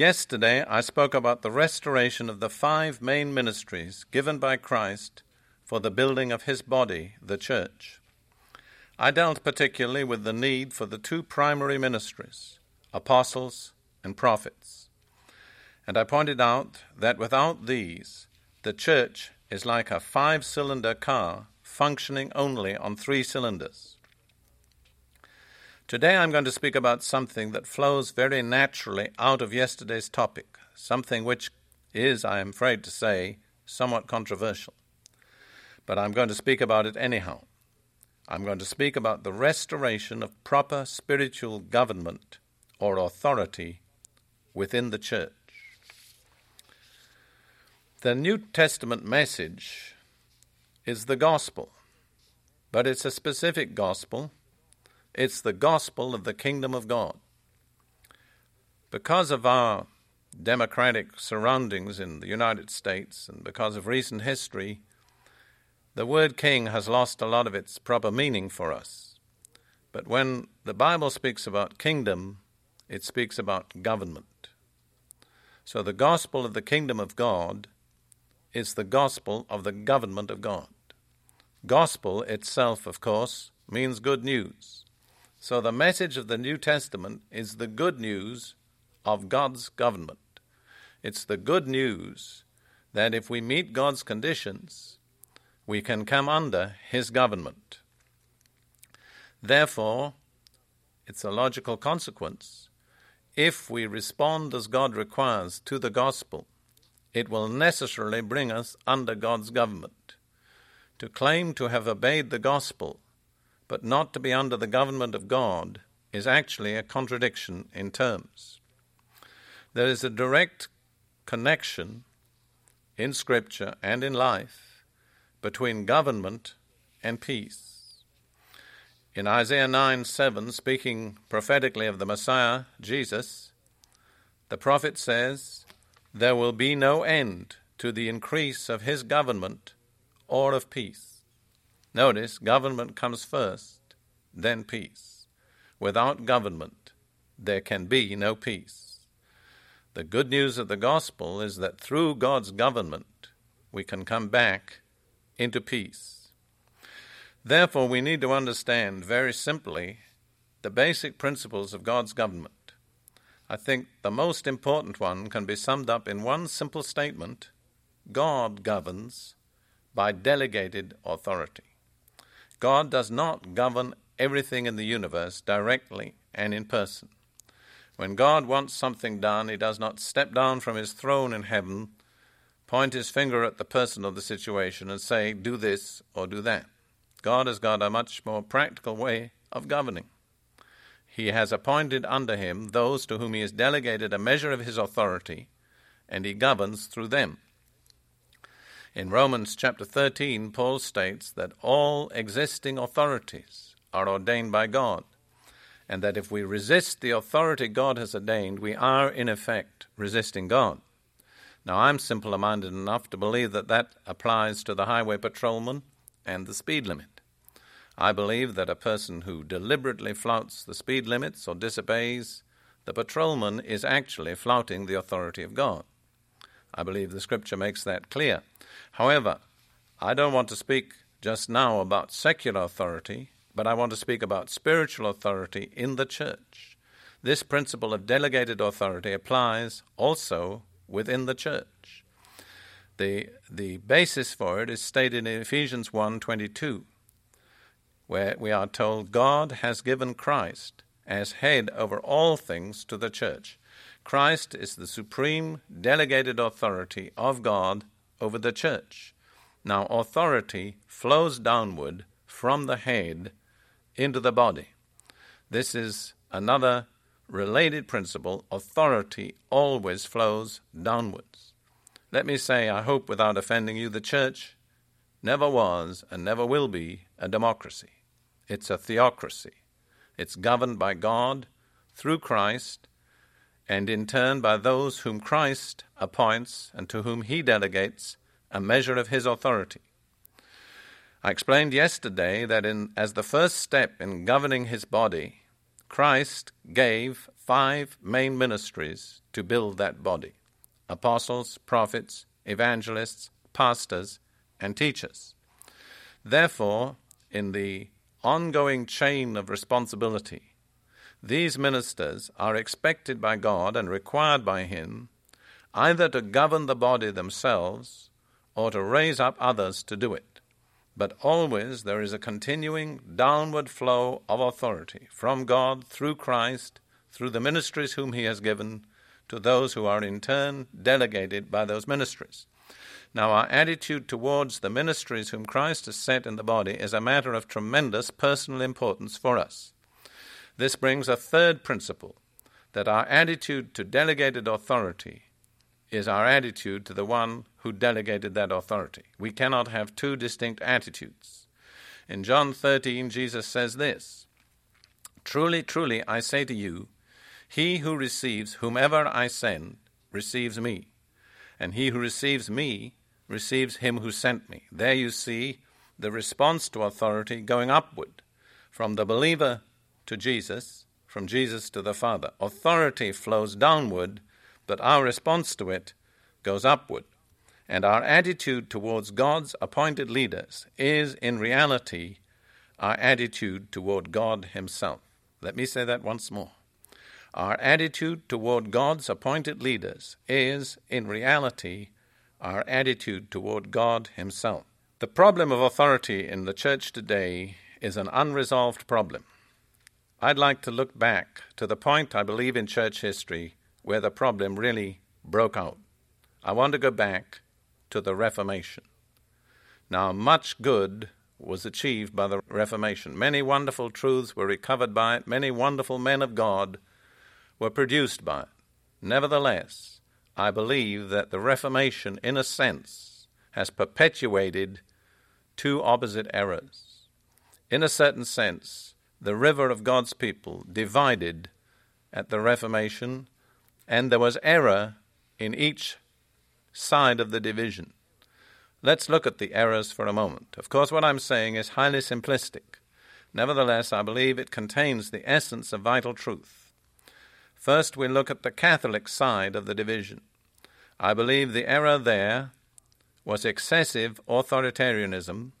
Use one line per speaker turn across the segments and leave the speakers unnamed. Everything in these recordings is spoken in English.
Yesterday, I spoke about the restoration of the five main ministries given by Christ for the building of his body, the church. I dealt particularly with the need for the two primary ministries, apostles and prophets. And I pointed out that without these, the church is like a five cylinder car functioning only on three cylinders. Today I'm going to speak about something that flows very naturally out of yesterday's topic, something which is, I am afraid to say, somewhat controversial. But I'm going to speak about it anyhow. I'm going to speak about the restoration of proper spiritual government or authority within the church. The New Testament message is the gospel, but it's a specific gospel it's the gospel of the kingdom of God. Because of our democratic surroundings in the United States and because of recent history, the word king has lost a lot of its proper meaning for us. But when the Bible speaks about kingdom, it speaks about government. So the gospel of the kingdom of God is the gospel of the government of God. Gospel itself, of course, means good news. So the message of the New Testament is the good news of God's government. It's the good news that if we meet God's conditions, we can come under His government. Therefore, it's a logical consequence. If we respond as God requires to the gospel, it will necessarily bring us under God's government. To claim to have obeyed the gospel but not to be under the government of God is actually a contradiction in terms. There is a direct connection in Scripture and in life between government and peace. In Isaiah 9 7, speaking prophetically of the Messiah, Jesus, the prophet says, There will be no end to the increase of his government or of peace. Notice, government comes first, then peace. Without government, there can be no peace. The good news of the gospel is that through God's government, we can come back into peace. Therefore, we need to understand very simply the basic principles of God's government. I think the most important one can be summed up in one simple statement God governs by delegated authority. God does not govern everything in the universe directly and in person. When God wants something done, he does not step down from his throne in heaven, point his finger at the person or the situation, and say, do this or do that. God has got a much more practical way of governing. He has appointed under him those to whom he has delegated a measure of his authority, and he governs through them. In Romans chapter 13, Paul states that all existing authorities are ordained by God, and that if we resist the authority God has ordained, we are in effect resisting God. Now, I'm simple minded enough to believe that that applies to the highway patrolman and the speed limit. I believe that a person who deliberately flouts the speed limits or disobeys the patrolman is actually flouting the authority of God. I believe the scripture makes that clear. However, I don't want to speak just now about secular authority, but I want to speak about spiritual authority in the church. This principle of delegated authority applies also within the church. The, the basis for it is stated in Ephesians 1:22, where we are told God has given Christ as head over all things to the church. Christ is the supreme delegated authority of God over the church. Now, authority flows downward from the head into the body. This is another related principle. Authority always flows downwards. Let me say, I hope without offending you, the church never was and never will be a democracy. It's a theocracy. It's governed by God through Christ and in turn by those whom Christ appoints and to whom he delegates a measure of his authority. I explained yesterday that in, as the first step in governing his body, Christ gave five main ministries to build that body apostles, prophets, evangelists, pastors, and teachers. Therefore, in the ongoing chain of responsibility, these ministers are expected by God and required by Him either to govern the body themselves or to raise up others to do it. But always there is a continuing downward flow of authority from God through Christ, through the ministries whom He has given, to those who are in turn delegated by those ministries. Now, our attitude towards the ministries whom Christ has set in the body is a matter of tremendous personal importance for us. This brings a third principle that our attitude to delegated authority is our attitude to the one who delegated that authority. We cannot have two distinct attitudes. In John 13, Jesus says this Truly, truly, I say to you, he who receives whomever I send receives me, and he who receives me receives him who sent me. There you see the response to authority going upward from the believer to Jesus, from Jesus to the Father. Authority flows downward, but our response to it goes upward. And our attitude towards God's appointed leaders is, in reality, our attitude toward God Himself. Let me say that once more. Our attitude toward God's appointed leaders is, in reality, our attitude toward God Himself. The problem of authority in the church today is an unresolved problem. I'd like to look back to the point, I believe, in church history where the problem really broke out. I want to go back to the Reformation. Now, much good was achieved by the Reformation. Many wonderful truths were recovered by it, many wonderful men of God were produced by it. Nevertheless, I believe that the Reformation, in a sense, has perpetuated two opposite errors. In a certain sense, the river of God's people divided at the Reformation, and there was error in each side of the division. Let's look at the errors for a moment. Of course, what I'm saying is highly simplistic. Nevertheless, I believe it contains the essence of vital truth. First, we look at the Catholic side of the division. I believe the error there was excessive authoritarianism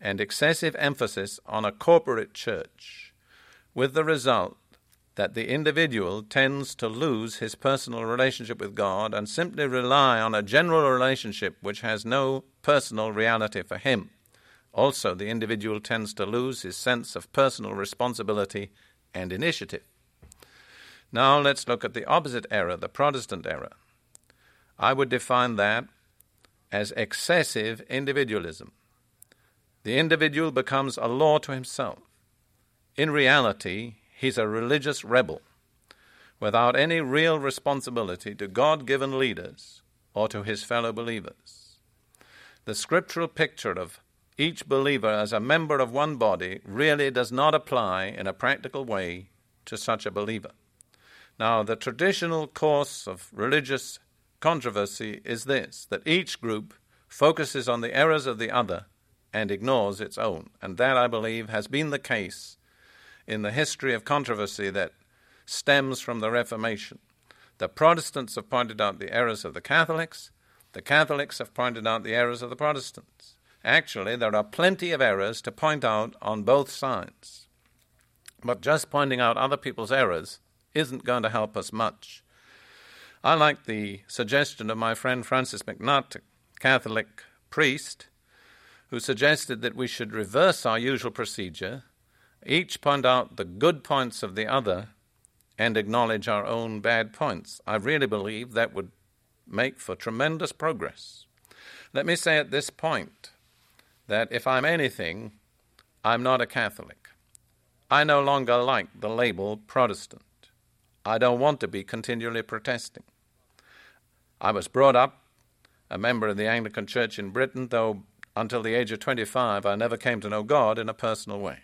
and excessive emphasis on a corporate church, with the result that the individual tends to lose his personal relationship with God and simply rely on a general relationship which has no personal reality for him. Also, the individual tends to lose his sense of personal responsibility and initiative. Now, let's look at the opposite error, the Protestant error. I would define that as excessive individualism. The individual becomes a law to himself. In reality, he's a religious rebel without any real responsibility to God given leaders or to his fellow believers. The scriptural picture of each believer as a member of one body really does not apply in a practical way to such a believer. Now, the traditional course of religious controversy is this that each group focuses on the errors of the other and ignores its own. And that, I believe, has been the case in the history of controversy that stems from the Reformation. The Protestants have pointed out the errors of the Catholics, the Catholics have pointed out the errors of the Protestants. Actually, there are plenty of errors to point out on both sides. But just pointing out other people's errors isn't going to help us much. I like the suggestion of my friend Francis MacNutt, Catholic priest, who suggested that we should reverse our usual procedure each point out the good points of the other and acknowledge our own bad points. I really believe that would make for tremendous progress. Let me say at this point that if I'm anything, I'm not a Catholic. I no longer like the label Protestant. I don't want to be continually protesting. I was brought up a member of the Anglican Church in Britain, though until the age of 25 I never came to know God in a personal way.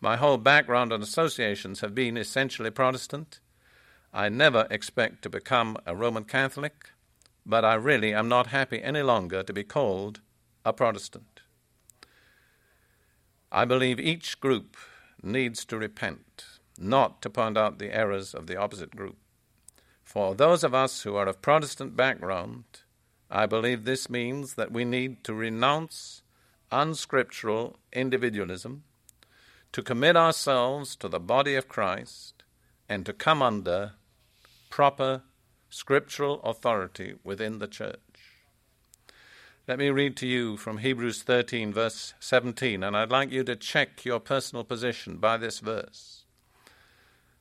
My whole background and associations have been essentially Protestant. I never expect to become a Roman Catholic, but I really am not happy any longer to be called a Protestant. I believe each group needs to repent, not to point out the errors of the opposite group. For those of us who are of Protestant background, I believe this means that we need to renounce unscriptural individualism, to commit ourselves to the body of Christ, and to come under proper scriptural authority within the church. Let me read to you from Hebrews 13, verse 17, and I'd like you to check your personal position by this verse.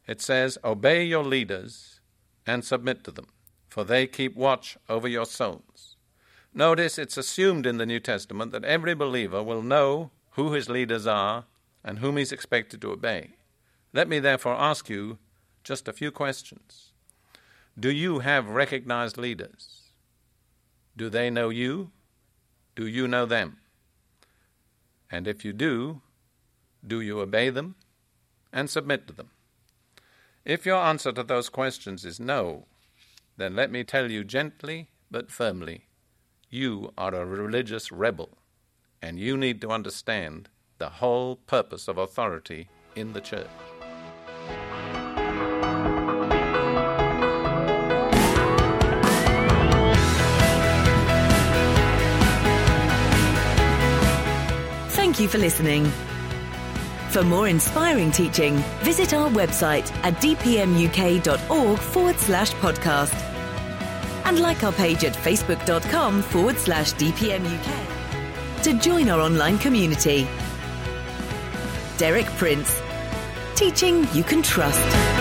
It says, Obey your leaders and submit to them, for they keep watch over your souls. Notice it's assumed in the New Testament that every believer will know who his leaders are and whom he's expected to obey. Let me therefore ask you just a few questions. Do you have recognized leaders? Do they know you? Do you know them? And if you do, do you obey them and submit to them? If your answer to those questions is no, then let me tell you gently but firmly you are a religious rebel, and you need to understand the whole purpose of authority in the church.
Thank you for listening. For more inspiring teaching, visit our website at dpmuk.org forward slash podcast. And like our page at facebook.com forward slash dpmuk to join our online community. Derek Prince, teaching you can trust.